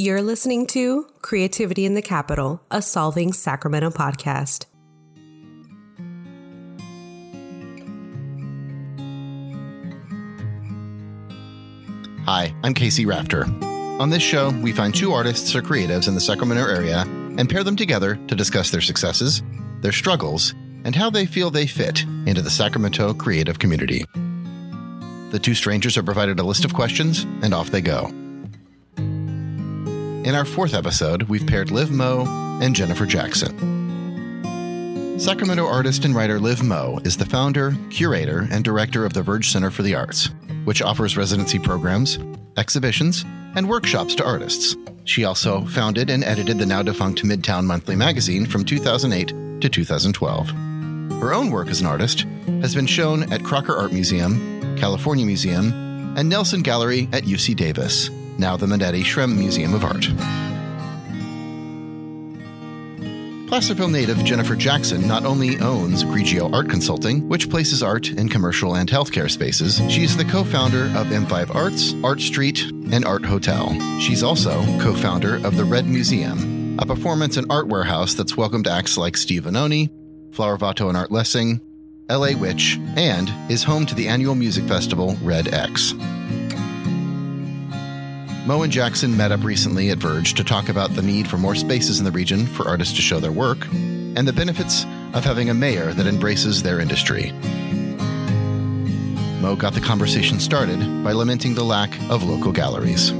You're listening to Creativity in the Capital, a Solving Sacramento podcast. Hi, I'm Casey Rafter. On this show, we find two artists or creatives in the Sacramento area and pair them together to discuss their successes, their struggles, and how they feel they fit into the Sacramento creative community. The two strangers are provided a list of questions, and off they go. In our fourth episode, we've paired Liv Moe and Jennifer Jackson. Sacramento artist and writer Liv Moe is the founder, curator, and director of the Verge Center for the Arts, which offers residency programs, exhibitions, and workshops to artists. She also founded and edited the now defunct Midtown Monthly magazine from 2008 to 2012. Her own work as an artist has been shown at Crocker Art Museum, California Museum, and Nelson Gallery at UC Davis, now the Manetti Shrem Museum of Art. Placerville native Jennifer Jackson not only owns Grigio Art Consulting, which places art in commercial and healthcare spaces, she is the co founder of M5 Arts, Art Street, and Art Hotel. She's also co founder of the Red Museum, a performance and art warehouse that's welcomed acts like Steve Vanoni, Flower Vato and Art Lessing, LA Witch, and is home to the annual music festival Red X. Moe and Jackson met up recently at Verge to talk about the need for more spaces in the region for artists to show their work and the benefits of having a mayor that embraces their industry. Moe got the conversation started by lamenting the lack of local galleries.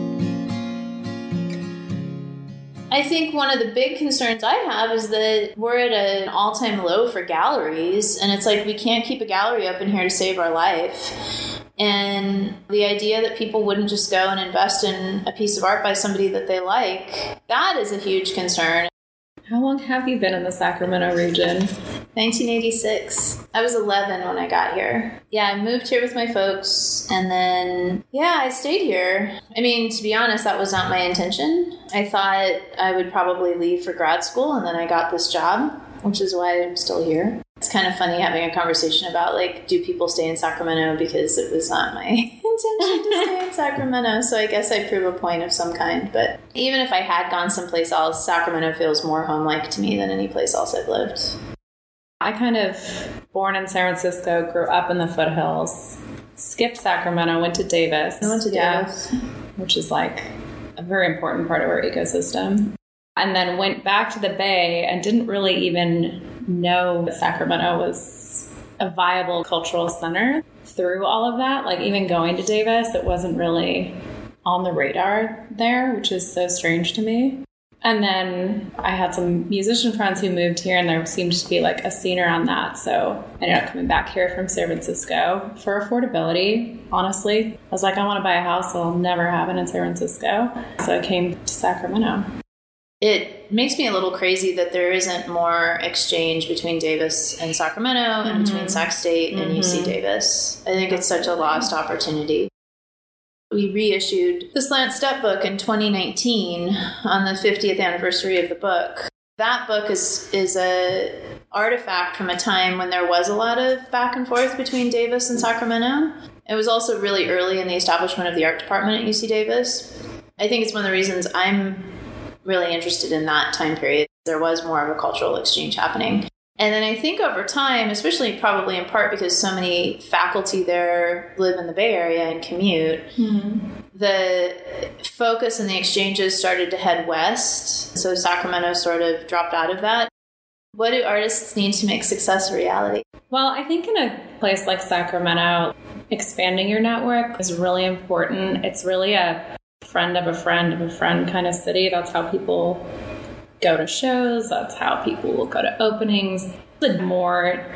I think one of the big concerns I have is that we're at an all time low for galleries, and it's like we can't keep a gallery open here to save our life. And the idea that people wouldn't just go and invest in a piece of art by somebody that they like, that is a huge concern. How long have you been in the Sacramento region? 1986. I was 11 when I got here. Yeah, I moved here with my folks and then, yeah, I stayed here. I mean, to be honest, that was not my intention. I thought I would probably leave for grad school and then I got this job, which is why I'm still here. It's kind of funny having a conversation about like, do people stay in Sacramento because it was not my intention to stay in Sacramento. So I guess I prove a point of some kind. But even if I had gone someplace else, Sacramento feels more home like to me than any place else I've lived. I kind of born in San Francisco, grew up in the foothills, skipped Sacramento, went to Davis. I went to Davis. Yeah, which is like a very important part of our ecosystem. And then went back to the Bay and didn't really even know that Sacramento was a viable cultural center through all of that. Like even going to Davis, it wasn't really on the radar there, which is so strange to me. And then I had some musician friends who moved here, and there seemed to be like a scene around that. So I ended up coming back here from San Francisco for affordability. Honestly, I was like, I want to buy a house I'll never have it in San Francisco. So I came to Sacramento. It makes me a little crazy that there isn't more exchange between Davis and Sacramento mm-hmm. and between Sac State and mm-hmm. UC Davis. I think it's such a lost opportunity. We reissued the Slant Step book in 2019 on the 50th anniversary of the book. That book is is a artifact from a time when there was a lot of back and forth between Davis and Sacramento. It was also really early in the establishment of the art department at UC Davis. I think it's one of the reasons I'm really interested in that time period. There was more of a cultural exchange happening. And then I think over time, especially probably in part because so many faculty there live in the Bay Area and commute, mm-hmm. the focus and the exchanges started to head west. So Sacramento sort of dropped out of that. What do artists need to make success a reality? Well, I think in a place like Sacramento, expanding your network is really important. It's really a friend of a friend of a friend kind of city. That's how people go to shows, that's how people will go to openings. The more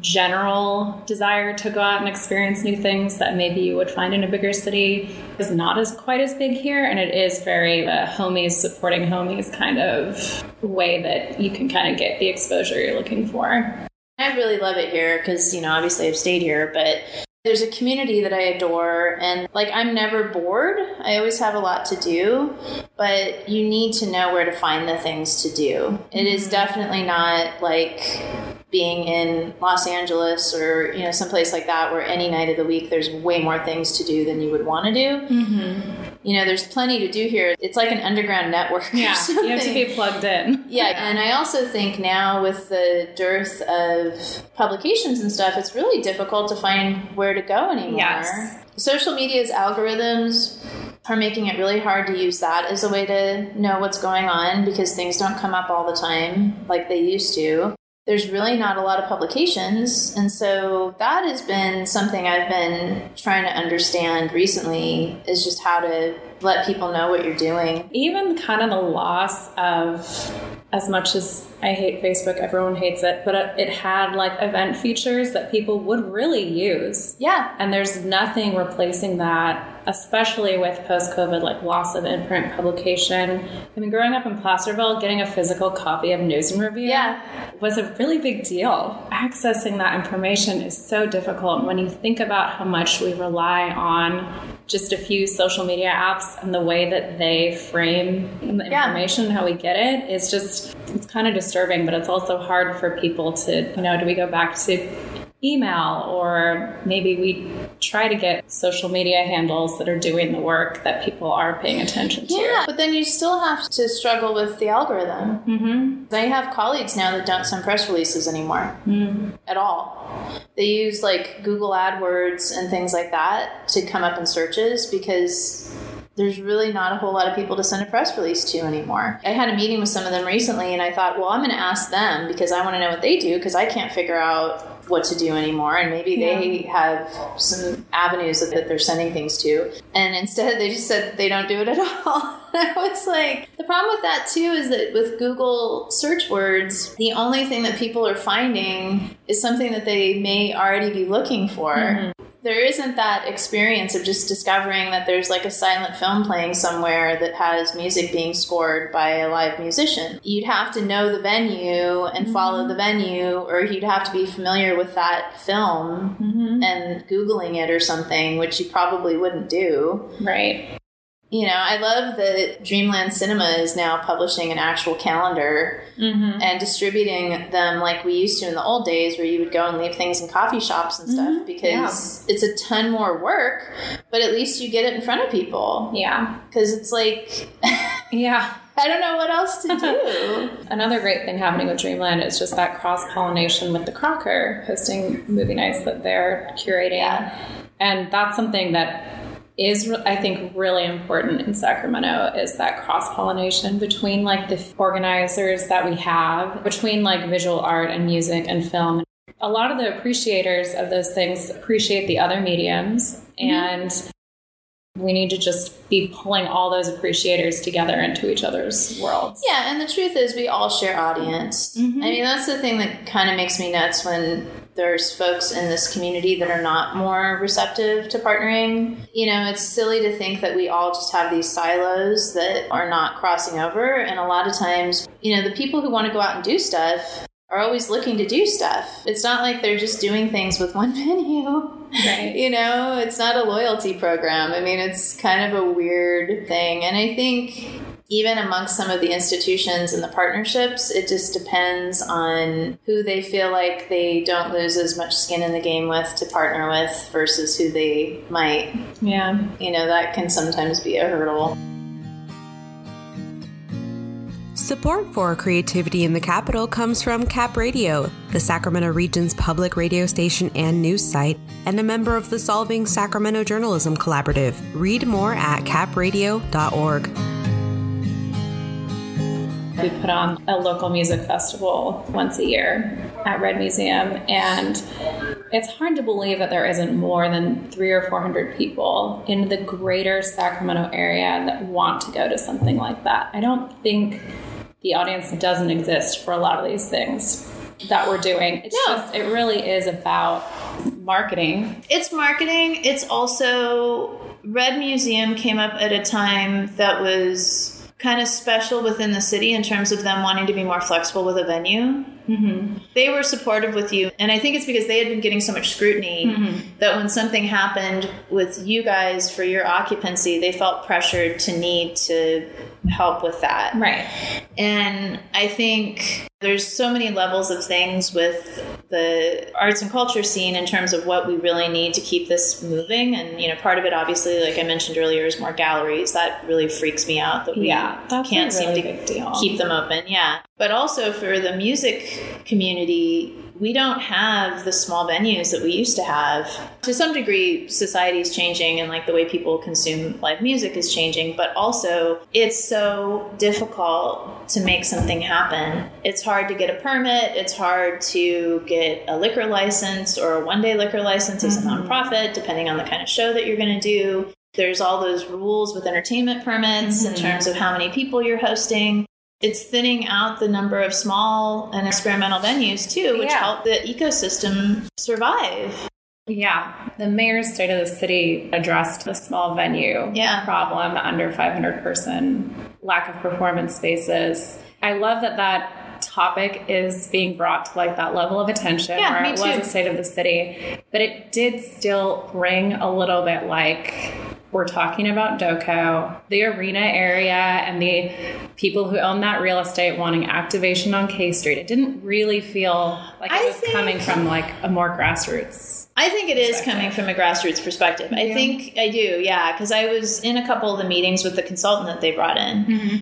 general desire to go out and experience new things that maybe you would find in a bigger city is not as quite as big here, and it is very uh, homies supporting homies kind of way that you can kind of get the exposure you're looking for. I really love it here because, you know, obviously I've stayed here, but there's a community that I adore, and like I'm never bored I always have a lot to do, but you need to know where to find the things to do. It is mm-hmm. definitely not like being in Los Angeles or you know someplace like that where any night of the week there's way more things to do than you would want to do. Mm-hmm. You know, there's plenty to do here. It's like an underground network. or Yeah, you have to be plugged in. Yeah, and I also think now with the dearth of publications and stuff, it's really difficult to find where to go anymore. Yes. Social media's algorithms are making it really hard to use that as a way to know what's going on because things don't come up all the time like they used to. There's really not a lot of publications, and so that has been something I've been trying to understand recently is just how to let people know what you're doing. Even kind of the loss of, as much as I hate Facebook, everyone hates it, but it, had like event features that people would really use. Yeah, And there's nothing replacing that, especially with post COVID, like loss of in print publication. I mean, growing up in Placerville, getting a physical copy of News and Review Yeah. was a really big deal. Accessing that information is so difficult when you think about how much we rely on just a few social media apps and the way that they frame the Yeah. information, how we get it is just, it's kind of disturbing, but it's also hard for people to, you know, do we go back to email or maybe we try to get social media handles that are doing the work that people are paying attention to. Yeah, but then you still have to struggle with the algorithm. Mm-hmm. I have colleagues now that don't send press releases anymore at all. They use like Google AdWords and things like that to come up in searches because there's really not a whole lot of people to send a press release to anymore. I had a meeting with some of them recently and I thought, well, I'm going to ask them because I want to know what they do because I can't figure out what to do anymore and maybe they have some avenues that, they're sending things to. And instead they just said they don't do it at all. I was like the problem with that too is that with google search words the only thing that people are finding is something that they may already be looking for mm-hmm. There isn't that experience of just discovering that there's like a silent film playing somewhere that has music being scored by a live musician. You'd have to know the venue and follow the mm-hmm. venue, or you'd have to be familiar with that film mm-hmm. and Googling it or something, which you probably wouldn't do. Right. You know, I love that Dreamland Cinema is now publishing an actual calendar Mm-hmm. and distributing them like we used to in the old days where you would go and leave things in coffee shops and stuff because it's a ton more work, but at least you get it in front of people. Yeah. Because it's like, Yeah. I don't know what else to do. Another great thing happening with Dreamland is just that cross pollination with the Crocker hosting movie nights that they're curating. Yeah. And that's something that is, I think, really important in Sacramento is that cross pollination between like the organizers that we have, between like visual art and music and film. A lot of the appreciators of those things appreciate the other mediums mm-hmm. and we need to just be pulling all those appreciators together into each other's worlds. Yeah, and the truth is, we all share audience. Mm-hmm. I mean, that's the thing that kind of makes me nuts when there's folks in this community that are not more receptive to partnering. You know, it's silly to think that we all just have these silos that are not crossing over. And a lot of times, you know, the people who want to go out and do stuff are always looking to do stuff. It's not like they're just doing things with one venue. Right. You know, it's not a loyalty program. I mean, it's kind of a weird thing. And I think even amongst some of the institutions and the partnerships, it just depends on who they feel like they don't lose as much skin in the game with to partner with versus who they might. Yeah. You know, that can sometimes be a hurdle. Support for creativity in the capital comes from Cap Radio, the Sacramento region's public radio station and news site, and a member of the Solving Sacramento Journalism Collaborative. Read more at capradio.org. We put on a local music festival once a year at Red Museum, and it's hard to believe that there isn't more than three or four hundred people in the greater Sacramento area that want to go to something like that. I don't think the audience doesn't exist for a lot of these things that we're doing. It's No. just, it really is about marketing. It's marketing. It's also Red Museum came up at a time that was kind of special within the city in terms of them wanting to be more flexible with a venue. Mm-hmm. They were supportive with you. And I think it's because they had been getting so much scrutiny mm-hmm. that when something happened with you guys for your occupancy, they felt pressured to need to help with that. Right. And I think there's so many levels of things with the arts and culture scene in terms of what we really need to keep this moving. And, you know, part of it, obviously, like I mentioned earlier, is more galleries. That really freaks me out that we yeah, can't really seem to keep them open. Yeah. But also for the music community, we don't have the small venues that we used to have. To some degree, society is changing and like the way people consume live music is changing, but also it's so difficult to make something happen. It's hard to get a permit, it's hard to get a liquor license or a one day liquor license as a mm-hmm. nonprofit, depending on the kind of show that you're going to do. There's all those rules with entertainment permits mm-hmm. in terms of how many people you're hosting it's thinning out the number of small and experimental venues too, which yeah. help the ecosystem survive. Yeah, the mayor's state of the city addressed the small venue yeah. problem, under 500 person lack of performance spaces. I love that that topic is being brought to like that level of attention yeah, where it was a state of the city, but it did still ring a little bit like we're talking about Doco, the arena area, and the people who own that real estate wanting activation on K Street. It didn't really feel like it I was think, coming from like a more grassroots. I think it is coming from a grassroots perspective. I think I do, yeah, because I was in a couple of the meetings with the consultant that they brought in. Mm-hmm.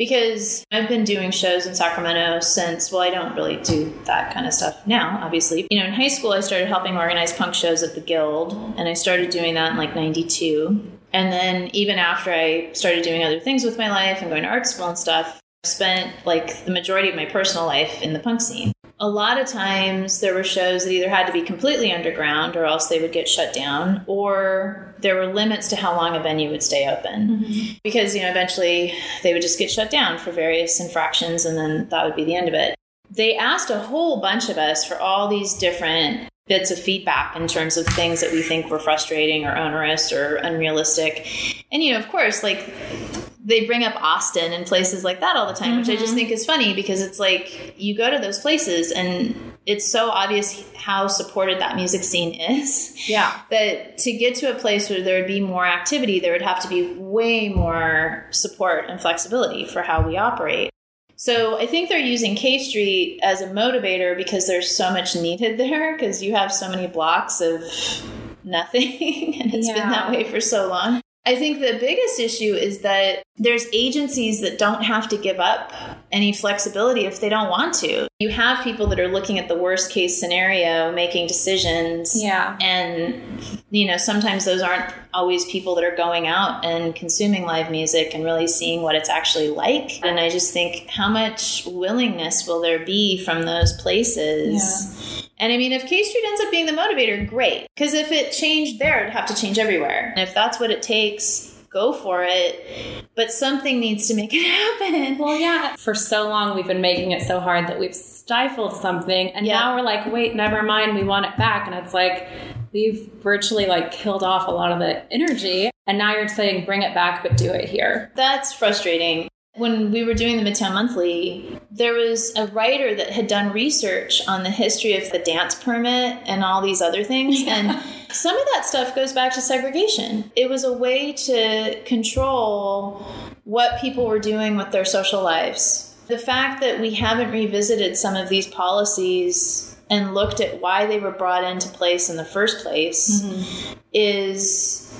Because I've been doing shows in Sacramento since, well, I don't really do that kind of stuff now, obviously. You know, in high school, I started helping organize punk shows at the Guild, and I started doing that in like 92. And then even after I started doing other things with my life and going to art school and stuff, I spent like the majority of my personal life in the punk scene a lot of times there were shows that either had to be completely underground or else they would get shut down or there were limits to how long a venue would stay open mm-hmm. because you know eventually they would just get shut down for various infractions and then that would be the end of it they asked a whole bunch of us for all these different bits of feedback in terms of things that we think were frustrating or onerous or unrealistic and you know of course like they bring up Austin and places like that all the time, mm-hmm. which I just mm-hmm. think is funny because it's like you go to those places and it's so obvious how supported that music scene is. Yeah. That to get to a place where there would be more activity, there would have to be way more support and flexibility for how we operate. So I think they're using K Street as a motivator because there's so much needed there because you have so many blocks of nothing and it's yeah. been that way for so long. I think the biggest issue is that there's agencies that don't have to give up any flexibility if they don't want to. You have people that are looking at the worst case scenario, making decisions. Yeah. And, you know, sometimes those aren't always people that are going out and consuming live music and really seeing what it's actually like. And I just think, how much willingness will there be from those places? Yeah. And I mean, if K Street ends up being the motivator, great. Because if it changed there, it'd have to change everywhere. And if that's what it takes, go for it. But something needs to make it happen. Well, yeah. For so long, we've been making it so hard that we've stifled something. And yeah. now we're like, wait, never mind, we want it back. And it's like, we've virtually like killed off a lot of the energy. And now you're saying, bring it back, but do it here. That's frustrating. When we were doing the Midtown Monthly, there was a writer that had done research on the history of the dance permit and all these other things. Yeah. And some of that stuff goes back to segregation. It was a way to control what people were doing with their social lives. The fact that we haven't revisited some of these policies and looked at why they were brought into place in the first place mm-hmm. is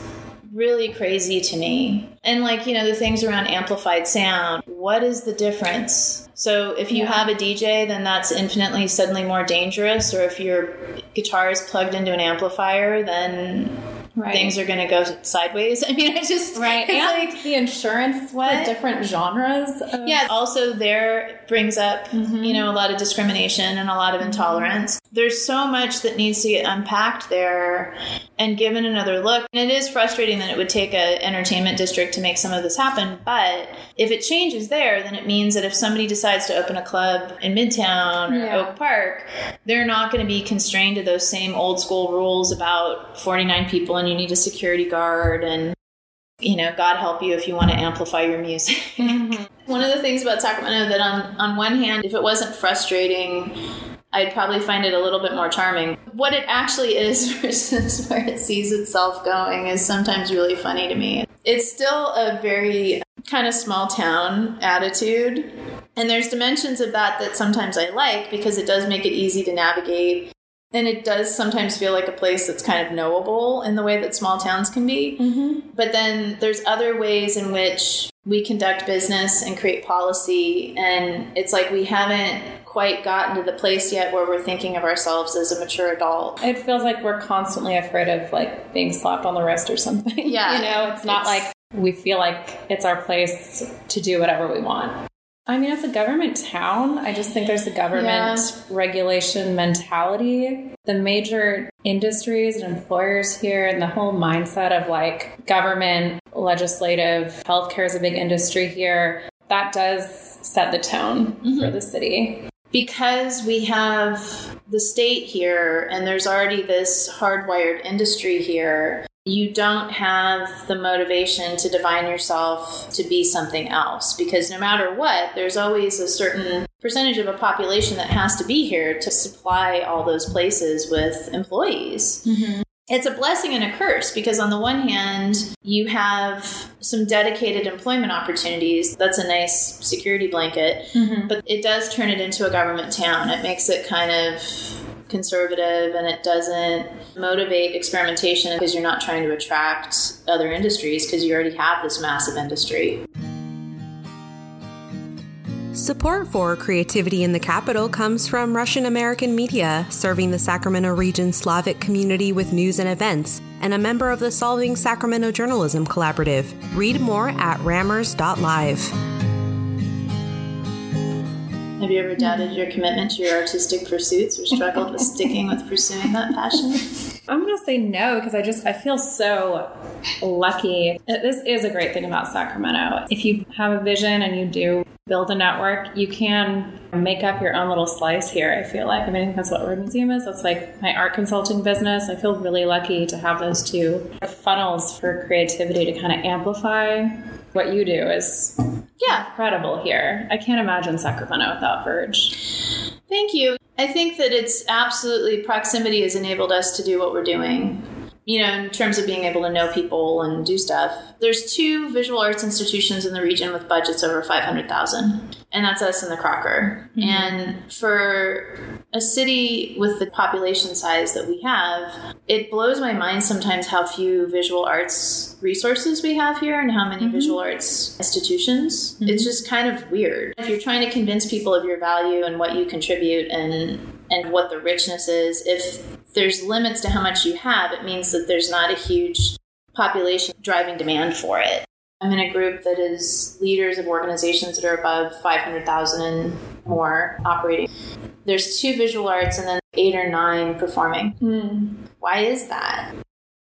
really crazy to me. And like, you know, the things around amplified sound, what is the difference? So if you yeah. have a DJ, then that's infinitely suddenly more dangerous. Or if your guitar is plugged into an amplifier, then right. things are going to go sideways. I mean, I just right. And like the insurance what? for different genres. Of- yeah. Also, there brings up mm-hmm. you know a lot of discrimination and a lot of intolerance. There's so much that needs to get unpacked there and given another look. And it is frustrating that it would take an entertainment district to make some of this happen. But if it changes there, then it means that if somebody decides to open a club in Midtown or yeah. Oak Park, they're not going to be constrained to those same old school rules about 49 people and you need a security guard and you know, God help you if you want to amplify your music. Mm-hmm. one of the things about Sacramento that on on one hand, if it wasn't frustrating, I'd probably find it a little bit more charming. What it actually is versus where it sees itself going is sometimes really funny to me. It's still a very kind of small town attitude. And there's dimensions of that that sometimes I like because it does make it easy to navigate and it does sometimes feel like a place that's kind of knowable in the way that small towns can be. Mm-hmm. But then there's other ways in which we conduct business and create policy. And it's like we haven't quite gotten to the place yet where we're thinking of ourselves as a mature adult. It feels like we're constantly afraid of like being slapped on the wrist or something. Yeah. you know, it's not it's, like we feel like it's our place to do whatever we want. I mean, it's a government town. I just think there's a government yeah. regulation mentality. The major industries and employers here, and the whole mindset of like government, legislative, healthcare is a big industry here. That does set the tone mm-hmm. for the city because we have the state here and there's already this hardwired industry here, you don't have the motivation to define yourself to be something else because no matter what, there's always a certain percentage of a population that has to be here to supply all those places with employees. Mm-hmm. It's a blessing and a curse because, on the one hand, you have some dedicated employment opportunities. That's a nice security blanket, mm-hmm. but it does turn it into a government town. It makes it kind of conservative and it doesn't motivate experimentation because you're not trying to attract other industries because you already have this massive industry. Support for creativity in the capital comes from Russian American Media, serving the Sacramento region Slavic community with news and events, and a member of the Solving Sacramento Journalism Collaborative. Read more at rammers.live. Have you ever doubted your commitment to your artistic pursuits or struggled with sticking with pursuing that passion? I'm to say no because I just I feel so lucky. This is a great thing about Sacramento. If you have a vision and you do build a network, you can make up your own little slice here. I feel like I mean that's what Red Museum is. That's like my art consulting business. I feel really lucky to have those two funnels for creativity to kind of amplify what you do is yeah incredible here. I can't imagine Sacramento without Verge. Thank you. I think that it's absolutely proximity has enabled us to do what we're doing. You know, in terms of being able to know people and do stuff. There's two visual arts institutions in the region with budgets over 500,000, and that's us and the Crocker. Mm-hmm. And for a city with the population size that we have, it blows my mind sometimes how few visual arts resources we have here and how many mm-hmm. visual arts institutions. Mm-hmm. It's just kind of weird. If you're trying to convince people of your value and what you contribute and and what the richness is, if there's limits to how much you have, it means that there's not a huge population driving demand for it. I'm in a group that is leaders of organizations that are above 500,000 and more operating. There's two visual arts and then eight or nine performing. Mm. Why is that?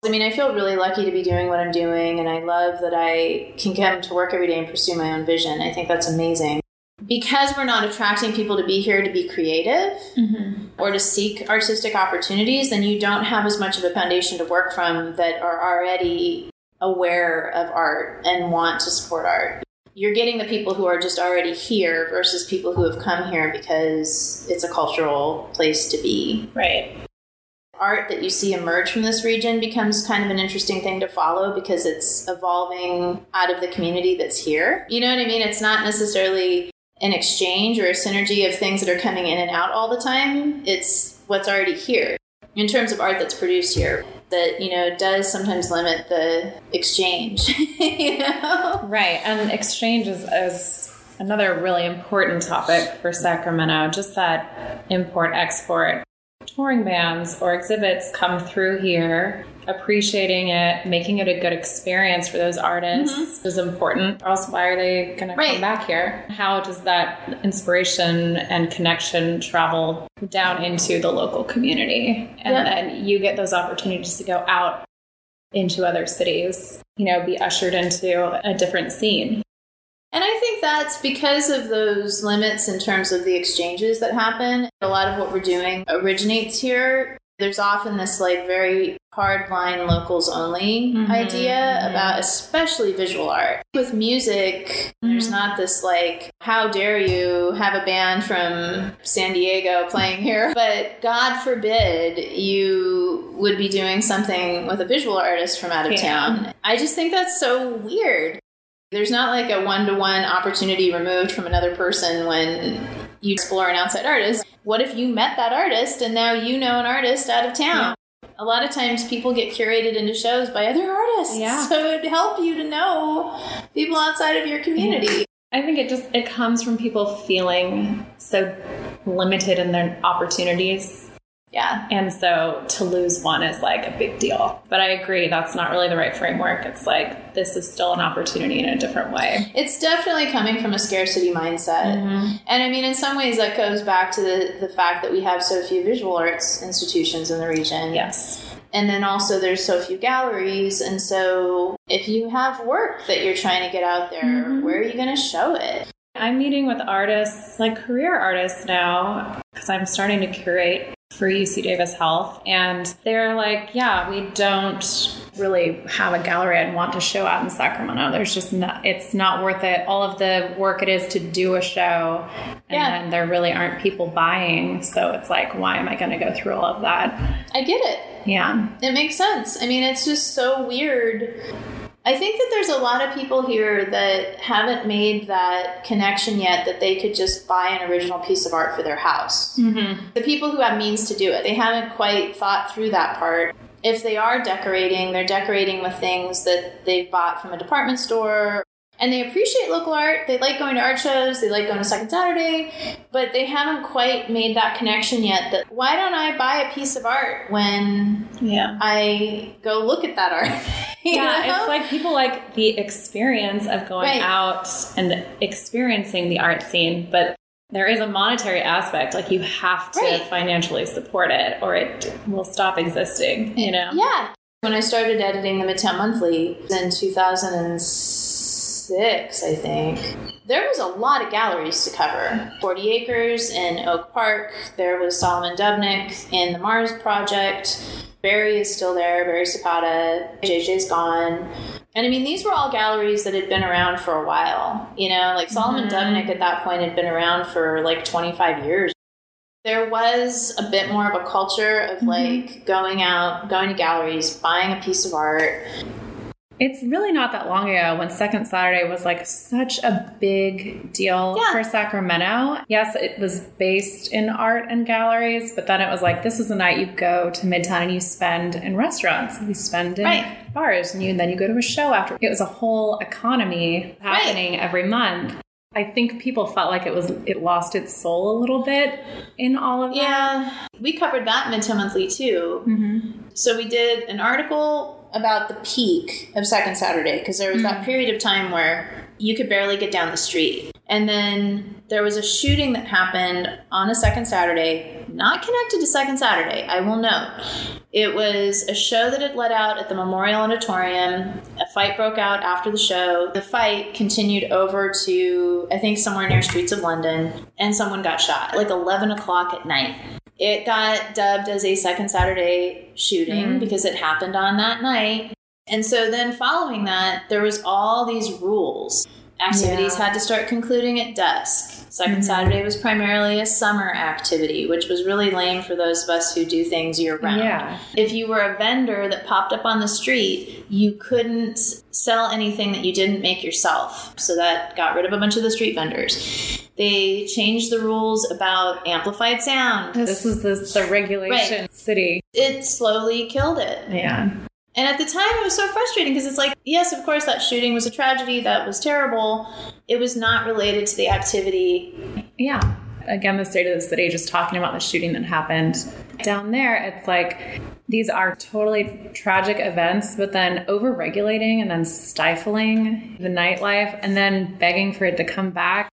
I mean, I feel really lucky to be doing what I'm doing, and I love that I can come to work every day and pursue my own vision. I think that's amazing. Because we're not attracting people to be here to be creative mm-hmm. or to seek artistic opportunities, then you don't have as much of a foundation to work from that are already aware of art and want to support art. You're getting the people who are just already here versus people who have come here because it's a cultural place to be. Right. Art that you see emerge from this region becomes kind of an interesting thing to follow because it's evolving out of the community that's here. You know what I mean? It's not necessarily an exchange or a synergy of things that are coming in and out all the time. It's what's already here in terms of art that's produced here that you know does sometimes limit the exchange you know right and exchange is, is another really important topic for sacramento just that import export touring bands or exhibits come through here appreciating it, making it a good experience for those artists mm-hmm. is important. Or else, why are they going right. to come back here? How does that inspiration and connection travel down into the local community? And yeah. then you get those opportunities to go out into other cities, you know, be ushered into a different scene. And I think that's because of those limits in terms of the exchanges that happen. A lot of what we're doing originates here there's often this like very hard line locals only Mhm, idea mhm. about especially visual art with music there's Mhm. not this like how dare you have a band from san diego playing here but god forbid you would be doing something with a visual artist from out of Yeah. town i just think that's so weird there's not like a one-to-one opportunity removed from another person when you explore an outside artist. What if you met that artist and now you know an artist out of town? A lot of times people get curated into shows by other artists. Yeah. so it'd help you to know people outside of your community. I think it just it comes from people feeling so limited in their opportunities. Yeah And so to lose one is like a big deal. But I agree, that's not really the right framework. It's like this is still an opportunity in a different way. it's definitely coming from a scarcity mindset Mm-hmm. and i mean in some ways that goes back to the, the fact that we have so few visual arts institutions in the region Yes. and then also there's so few galleries and so if you have work that you're trying to get out there Mhm. where are you going to show it I'm meeting with artists, like career artists now, because I'm starting to curate for UC Davis Health. And they're like, yeah, we don't really have a gallery I'd want to show out in Sacramento. There's just not, it's not worth it. All of the work it is to do a show, and Yeah. then there really aren't people buying. So it's like, why am I going to go through all of that? i get it Yeah. It makes sense. I mean, it's just so weird. I think that there's a lot of people here that haven't made that connection yet that they could just buy an original piece of art for their house. Mm-hmm. The people who have means to do it, they haven't quite thought through that part. If they are decorating, they're decorating with things that they've bought from a department store. And they appreciate local art. They like going to art shows. They like going to Second Saturday. But they haven't quite made that connection yet that why don't I buy a piece of art when Yeah. I go look at that art. Yeah, know? it's like people like the experience of going Right. out and experiencing the art scene, but there is a monetary aspect. Like you have to Right. financially support it or it will stop existing, you know? yeah. When I started editing the Midtown Monthly in 2006, I think, there was a lot of galleries to cover. 40 Acres in Oak Park. There was Solomon Dubnick in the Mars Project. Barry is still there. Barry Sakata. JJ's gone. And I mean, these were all galleries that had been around for a while. You know, like Solomon mm-hmm. Dubnick at that point had been around for like 25 years. There was a bit more of a culture of mm-hmm. like going out, going to galleries, buying a piece of art. It's really not that long ago when Second Saturday was like such a big deal Yeah. for Sacramento. Yes, it was based in art and galleries, but then it was like this is the night you go to Midtown and you spend in restaurants, you spend in Right. bars, and you and then you go to a show after. It was a whole economy happening every month. I think people felt like it was it lost its soul a little bit in all of that. Yeah, we covered that Midtown Monthly too. hmm So we did an article about the peak of Second Saturday because there was that period of time where you could barely get down the street. And then there was a shooting that happened on a second Saturday, not connected to Second Saturday, I will note. It was a show that had let out at the Memorial Auditorium. A fight broke out after the show. The fight continued over to, I think, somewhere near Streets of London, and someone got shot like 11 o'clock at night. It got dubbed as a Second Saturday shooting Mhm. because it happened on that night. And so then following that, there was all these rules. Activities Yeah. had to start concluding at dusk. 2nd Mhm. Saturday was primarily a summer activity, which was really lame for those of us who do things year round. Yeah. If you were a vendor that popped up on the street, you couldn't sell anything that you didn't make yourself. So that got rid of a bunch of the street vendors. They changed the rules about amplified sound. This is the, the regulation city. It slowly killed it. Yeah. And at the time, it was so frustrating because it's like, yes, of course, that shooting was a tragedy. That was terrible. It was not related to the activity. Yeah. Again, the state of the city, just talking about the shooting that happened down there, it's like these are totally tragic events, but then over regulating and then stifling the nightlife and then begging for it to come back.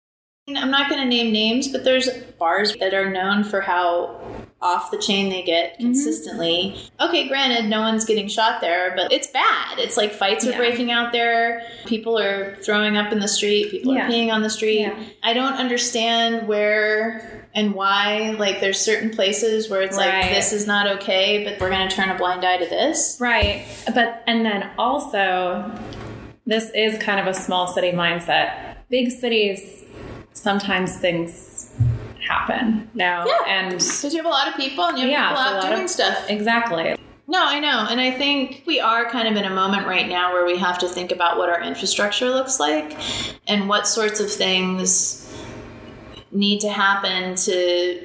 I'm not going to name names, but there's bars that are known for how off the chain they get Mm-hmm. consistently. Okay, granted, no one's getting shot there, but it's bad. It's like fights are Yeah. breaking out there. People are throwing up in the street. People Yeah. are peeing on the street. Yeah. I don't understand where and why. Like, there's certain places where it's like, this is not okay, but we're going to turn a blind eye to this. Right. But, and then also, this is kind of a small city mindset. Big cities, sometimes things happen now. Yeah. And Because you have a lot of people and you have yeah, people a out doing of stuff. Exactly. No, I know. And I think we are kind of in a moment right now where we have to think about what our infrastructure looks like and what sorts of things need to happen to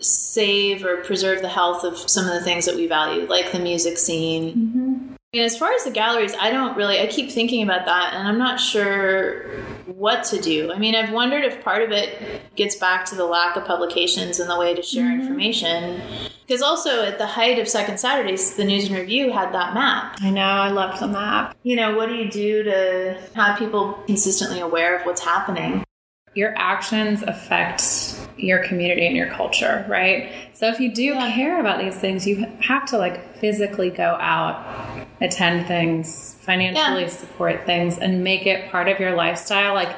save or preserve the health of some of the things that we value, like the music scene. Mm-hmm. And as far as the galleries, I don't really, I keep thinking about that and I'm not sure what to do. I mean, I've wondered if part of it gets back to the lack of publications and the way to share mm-hmm. information. Because also at the height of Second Saturdays, the News and Review had that map. I know. I love the map. You know, what do you do to have people consistently aware of what's happening? Your actions affect your community and your culture, right? So if you do Yeah. care about these things, you have to like physically go out, attend things, financially Yeah. support things, and make it part of your lifestyle. Like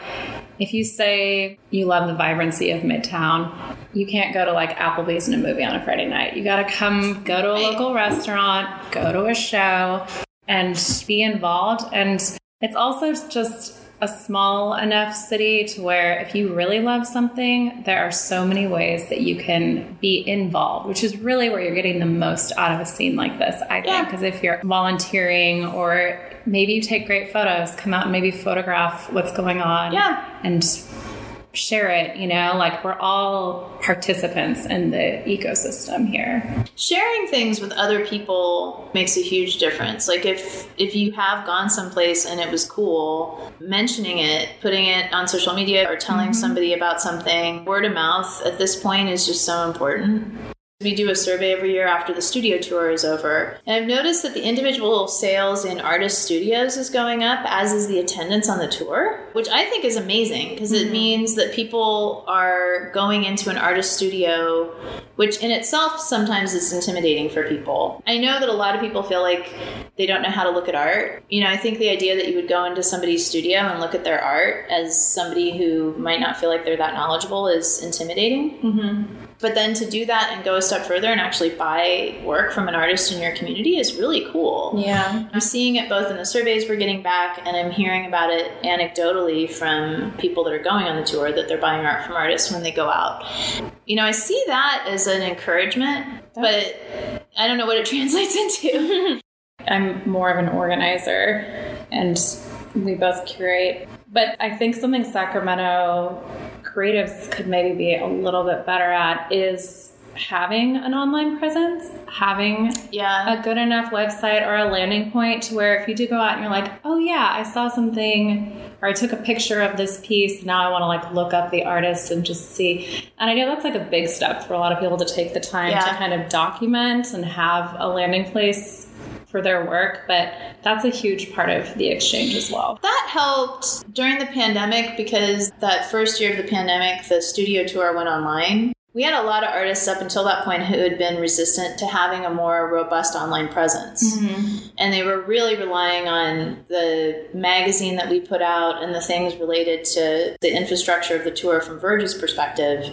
if you say you love the vibrancy of Midtown, you can't go to like Applebee's and a movie on a Friday night. You got to come, go to a local restaurant, go to a show, and be involved. And it's also just a small enough city to where if you really love something, there are so many ways that you can be involved, which is really where you're getting the most out of a scene like this, I think. Because if you're volunteering or maybe you take great photos, come out and maybe photograph what's going on Yeah. and share it, you know, like we're all participants in the ecosystem here. sharing things with other people makes a huge difference. Like if if you have gone someplace and it was cool mentioning it putting it on social media or telling mm-hmm. somebody about something word of mouth at this point is just so important we do a survey every year after the studio tour is over. And I've noticed that the individual sales in artist studios is going up, as is the attendance on the tour, which I think is amazing because it mm-hmm. means that people are going into an artist studio, which in itself sometimes is intimidating for people. I know that a lot of people feel like they don't know how to look at art. You know, I think the idea that you would go into somebody's studio and look at their art as somebody who might not feel like they're that knowledgeable is intimidating. Mm-hmm. But then to do that and go a step further and actually buy work from an artist in your community is really cool. Yeah. I'm seeing it both in the surveys we're getting back, and I'm hearing about it anecdotally from people that are going on the tour that they're buying art from artists when they go out. You know, I see that as an encouragement, but I don't know what it translates into. I'm more of an organizer and we both curate. But I think something Sacramento creatives could maybe be a little bit better at is having an online presence, having yeah. a good enough website or a landing point to where if you do go out and you're like, oh yeah, I saw something or I took a picture of this piece, now I want to like look up the artist and just see. And I know that's like a big step for a lot of people to take the time Yeah. to kind of document and have a landing place for their work, but that's a huge part of the exchange as well. That helped during the pandemic because that first year of the pandemic, the studio tour went online. We had a lot of artists up until that point who had been resistant to having a more robust online presence. Mm-hmm. And they were really relying on the magazine that we put out and the things related to the infrastructure of the tour from Verge's perspective.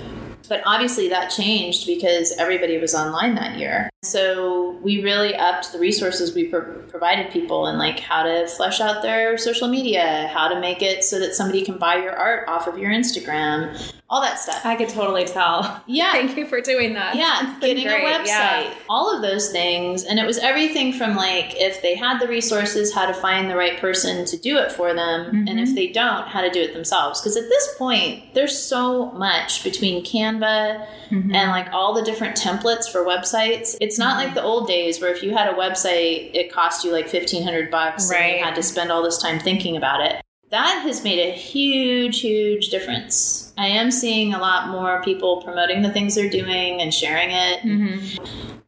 But obviously that changed because everybody was online that year. So we really upped the resources we pro- provided people and like how to flesh out their social media, how to make it so that somebody can buy your art off of your Instagram, all that stuff. I could totally tell. Yeah. Thank you for doing that. Yeah, getting great. a website, Yeah. all of those things. And it was everything from like if they had the resources, how to find the right person to do it for them. And if mm-hmm. they don't, how to do it themselves. Because at this point, there's so much between Canva and like all the different templates for websites. It's not like the old days where if you had a website, it cost you like 1500 bucks and Right. you had to spend all this time thinking about it. That has made a huge, huge difference. I am seeing a lot more people promoting the things they're doing and sharing it. Mm-hmm.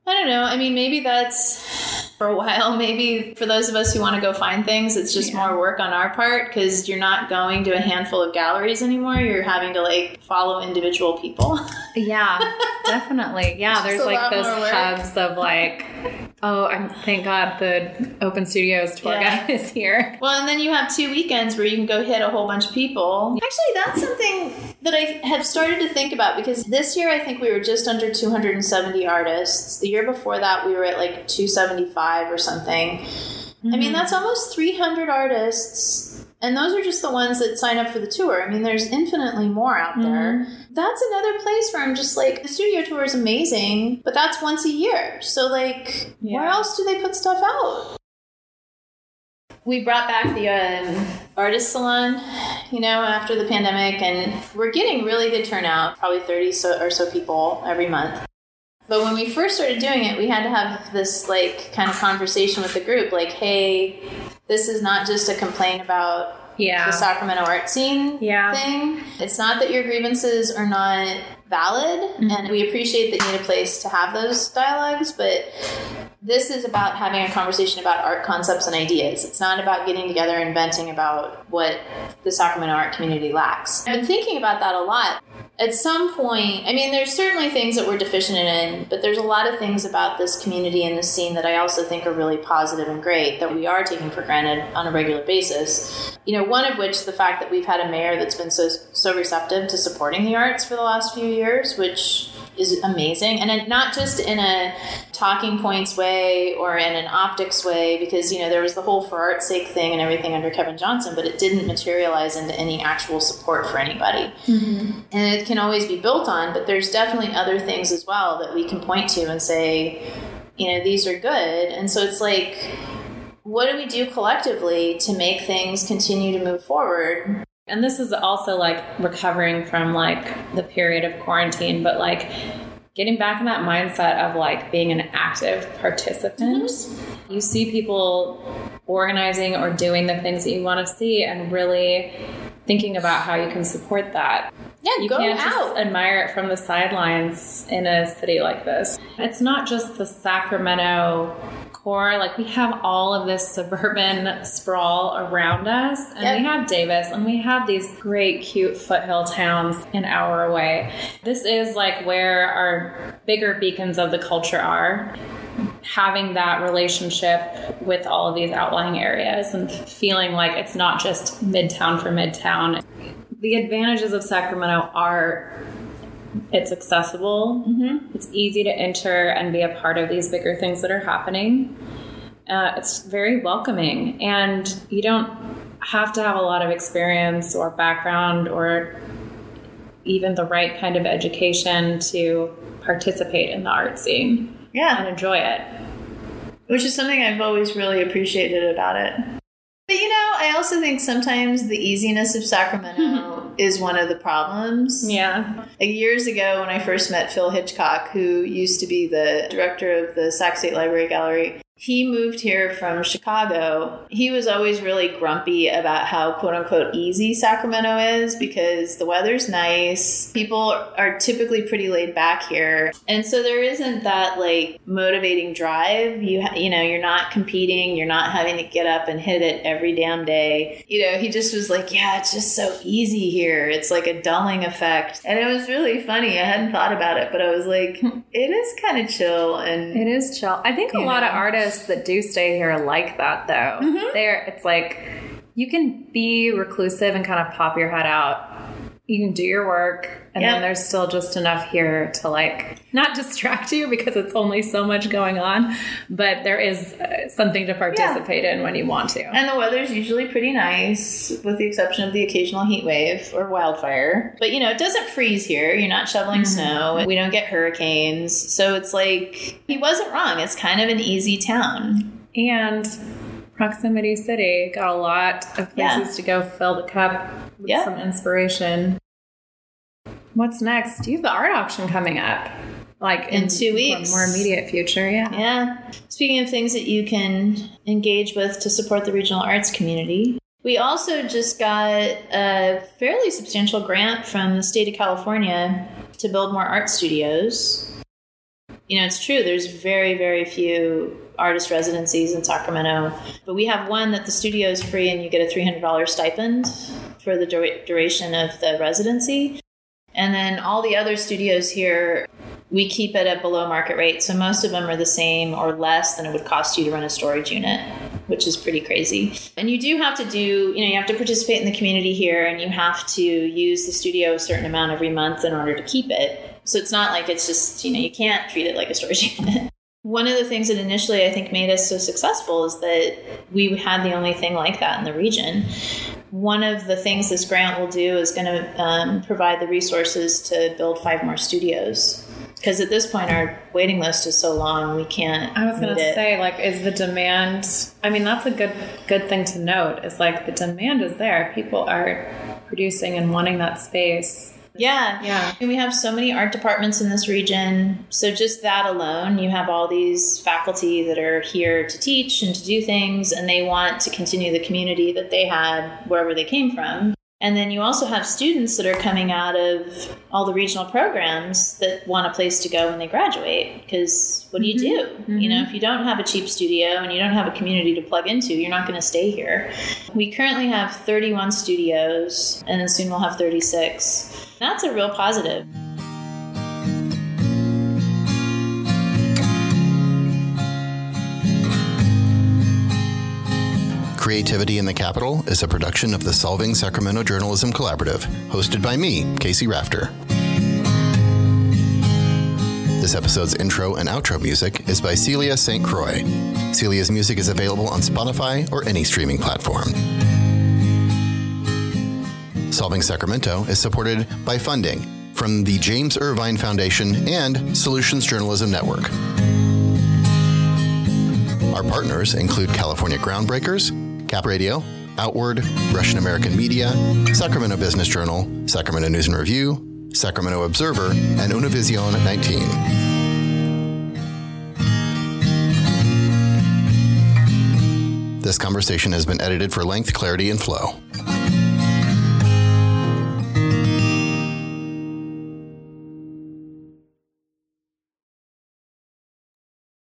I don't know. I mean, maybe that's for a while. Maybe for those of us who want to go find things, it's just Yeah. more work on our part because you're not going to a handful of galleries anymore. You're having to like follow individual people. Yeah, definitely. Yeah, there's like those hubs of like, oh, I'm thank God the Open Studios tour Yeah. guide is here. Well, and then you have two weekends where you can go hit a whole bunch of people. Actually, that's something that I have started to think about because this year I think we were just under 270 artists. The year before that, we were at like 275 or something. I mean, mm-hmm. that's almost 300 artists. And those are just the ones that sign up for the tour. I mean, there's infinitely more out there. That's another place where I'm just like, the studio tour is amazing, but that's once a year. So, like, where else do they put stuff out? we brought back the um, artist salon, you know, after the pandemic, and we're getting really good turnout, probably 30 so, or so people every month. But when we first started doing it, we had to have this like kind of conversation with the group, like, hey, this is not just a complaint about Yeah. the Sacramento art scene Yeah. thing. It's not that your grievances are not valid, mm-hmm. and we appreciate that you need a place to have those dialogues, but this is about having a conversation about art concepts and ideas. It's not about getting together and venting about what the Sacramento art community lacks. I've been thinking about that a lot. At some point, I mean, there's certainly things that we're deficient in, but there's a lot of things about this community and this scene that I also think are really positive and great that we are taking for granted on a regular basis. You know, one of which the fact that we've had a mayor that's been so so receptive to supporting the arts for the last few years, which is amazing, and not just in a talking points way or in an optics way, because you know there was the whole for art's sake thing and everything under Kevin Johnson, but it didn't materialize into any actual support for anybody. Mm-hmm. And it can always be built on but there's definitely other things as well that we can point to and say you know these are good. And so it's like what do we do collectively to make things continue to move forward And this is also like recovering from like the period of quarantine, but like getting back in that mindset of like being an active participant. Mm-hmm. You see people organizing or doing the things that you want to see and really thinking about how you can support that. yeah You go can't out just admire it from the sidelines in a city like this. It's not just the Sacramento core. Like we have all of this suburban sprawl around us, and Yep. we have Davis, and we have these great, cute foothill towns an hour away. This is like where our bigger beacons of the culture are. Having that relationship with all of these outlying areas and feeling like it's not just midtown for midtown. The advantages of Sacramento are it's accessible, it's easy to enter and be a part of these bigger things that are happening. Uh, it's very welcoming, and you don't have to have a lot of experience or background or even the right kind of education to participate in the art scene Yeah. and enjoy it. which is something i've always really appreciated about it but you know i also think sometimes the easiness of sacramento is one of the problems Yeah. Like years ago, when I first met Phil Hitchcock, who used to be the director of the Sac State Library Gallery, he moved here from Chicago. He was always really grumpy about how quote unquote easy Sacramento is because the weather's nice. People are typically pretty laid back here. And so there isn't that like motivating drive. You ha- you know, you're not competing, you're not having to get up and hit it every damn day. You know, he just was like, yeah, it's just so easy here. It's like a dulling effect. And it was really funny. I hadn't thought about it, but I was like, it is kind of chill and It is chill. I think a lot of know. Artists that do stay here like that though. Mm-hmm. They're it's like you can be reclusive and kind of pop your head out. You can do your work and Yep. then there's still just enough here to like not distract you because it's only so much going on, but there is uh, something to participate in when you want to. And the weather's usually pretty nice, with the exception of the occasional heat wave or wildfire. But you know, it doesn't freeze here. You're not shoveling snow. We don't get hurricanes. So it's like, he wasn't wrong. It's kind of an easy town. And Proximity City got a lot of places Yeah. to go fill the cup with Yeah. some inspiration. What's next? You have the art auction coming up. Like In two weeks. More immediate future, yeah. Yeah. Speaking of things that you can engage with to support the regional arts community, we also just got a fairly substantial grant from the state of California to build more art studios. You know, it's true, there's very, very few artist residencies in Sacramento. But we have one that the studio is free and you get a $300 stipend for the dura- duration of the residency. And then all the other studios here, we keep it at below market rate. So most of them are the same or less than it would cost you to run a storage unit, which is pretty crazy. And you do have to do, you know, you have to participate in the community here and you have to use the studio a certain amount every month in order to keep it. So it's not like it's just, you know, you can't treat it like a storage unit. One of the things that initially I think made us so successful is that we had the only thing like that in the region. One of the things this grant will do is going to um, provide the resources to build five more studios. Because at this point, our waiting list is so long, we can't. I was going to say, like, is the demand? I mean, that's a good good thing to note. Is like the demand is there. People are producing and wanting that space. Yeah. Yeah. And we have so many art departments in this region. So just that alone, you have all these faculty that are here to teach and to do things, and they want to continue the community that they had wherever they came from. And then you also have students that are coming out of all the regional programs that want a place to go when they graduate. Because what do you mm-hmm. do? You know, mm-hmm. if you don't have a cheap studio and you don't have a community to plug into, you're not going to stay here. We currently have 31 studios, and then soon we'll have 36. That's a real positive. Creativity in the Capital is a production of the Solving Sacramento Journalism Collaborative, hosted by me, Casey Rafter. This episode's intro and outro music is by Celia St. Croix. Celia's music is available on Spotify or any streaming platform. Solving Sacramento is supported by funding from the James Irvine Foundation and Solutions Journalism Network. Our partners include California Groundbreakers, Cap Radio, Outward, Russian American Media, Sacramento Business Journal, Sacramento News and Review, Sacramento Observer, and Univision 19. This conversation has been edited for length, clarity, and flow.